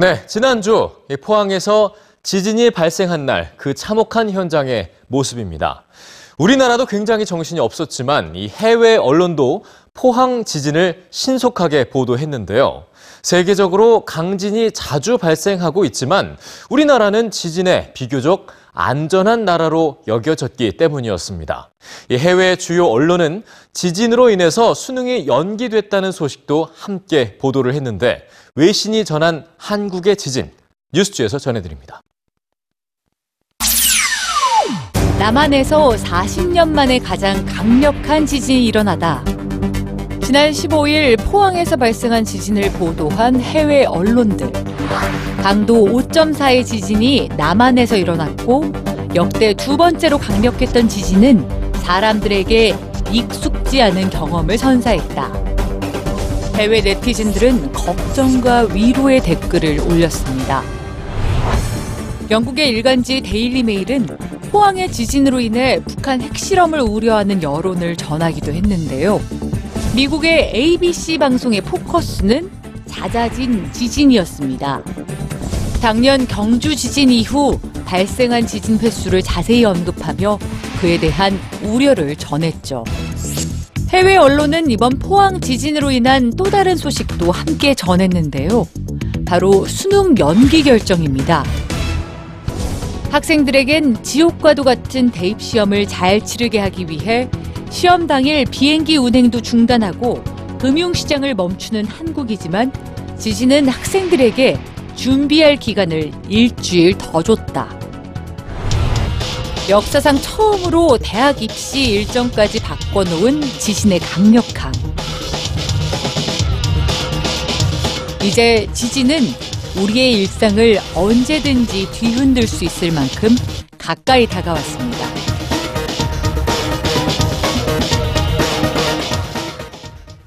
네, 지난주 이 포항에서 지진이 발생한 날 그 참혹한 현장의 모습입니다. 우리나라도 굉장히 정신이 없었지만 이 해외 언론도 포항 지진을 신속하게 보도했는데요. 세계적으로 강진이 자주 발생하고 있지만 우리나라는 지진에 비교적 안전한 나라로 여겨졌기 때문이었습니다. 이 해외 주요 언론은 지진으로 인해서 수능이 연기됐다는 소식도 함께 보도를 했는데 외신이 전한 한국의 지진 뉴스주에서 전해드립니다. 남한에서 40년 만에 가장 강력한 지진이 일어나다. 지난 15일 포항에서 발생한 지진을 보도한 해외 언론들. 강도 5.4의 지진이 남한에서 일어났고 역대 두 번째로 강력했던 지진은 사람들에게 익숙지 않은 경험을 선사했다. 해외 네티즌들은 걱정과 위로의 댓글을 올렸습니다. 영국의 일간지 데일리 메일은 포항의 지진으로 인해 북한 핵실험을 우려하는 여론을 전하기도 했는데요. 미국의 ABC 방송의 포커스는 잦아진 지진이었습니다. 작년 경주 지진 이후 발생한 지진 횟수를 자세히 언급하며 그에 대한 우려를 전했죠. 해외 언론은 이번 포항 지진으로 인한 또 다른 소식도 함께 전했는데요. 바로 수능 연기 결정입니다. 학생들에겐 지옥과도 같은 대입 시험을 잘 치르게 하기 위해 시험 당일 비행기 운행도 중단하고 금융시장을 멈추는 한국이지만 지진은 학생들에게 준비할 기간을 일주일 더 줬다. 역사상 처음으로 대학 입시 일정까지 바꿔놓은 지진의 강력함. 이제 지진은 우리의 일상을 언제든지 뒤흔들 수 있을 만큼 가까이 다가왔습니다.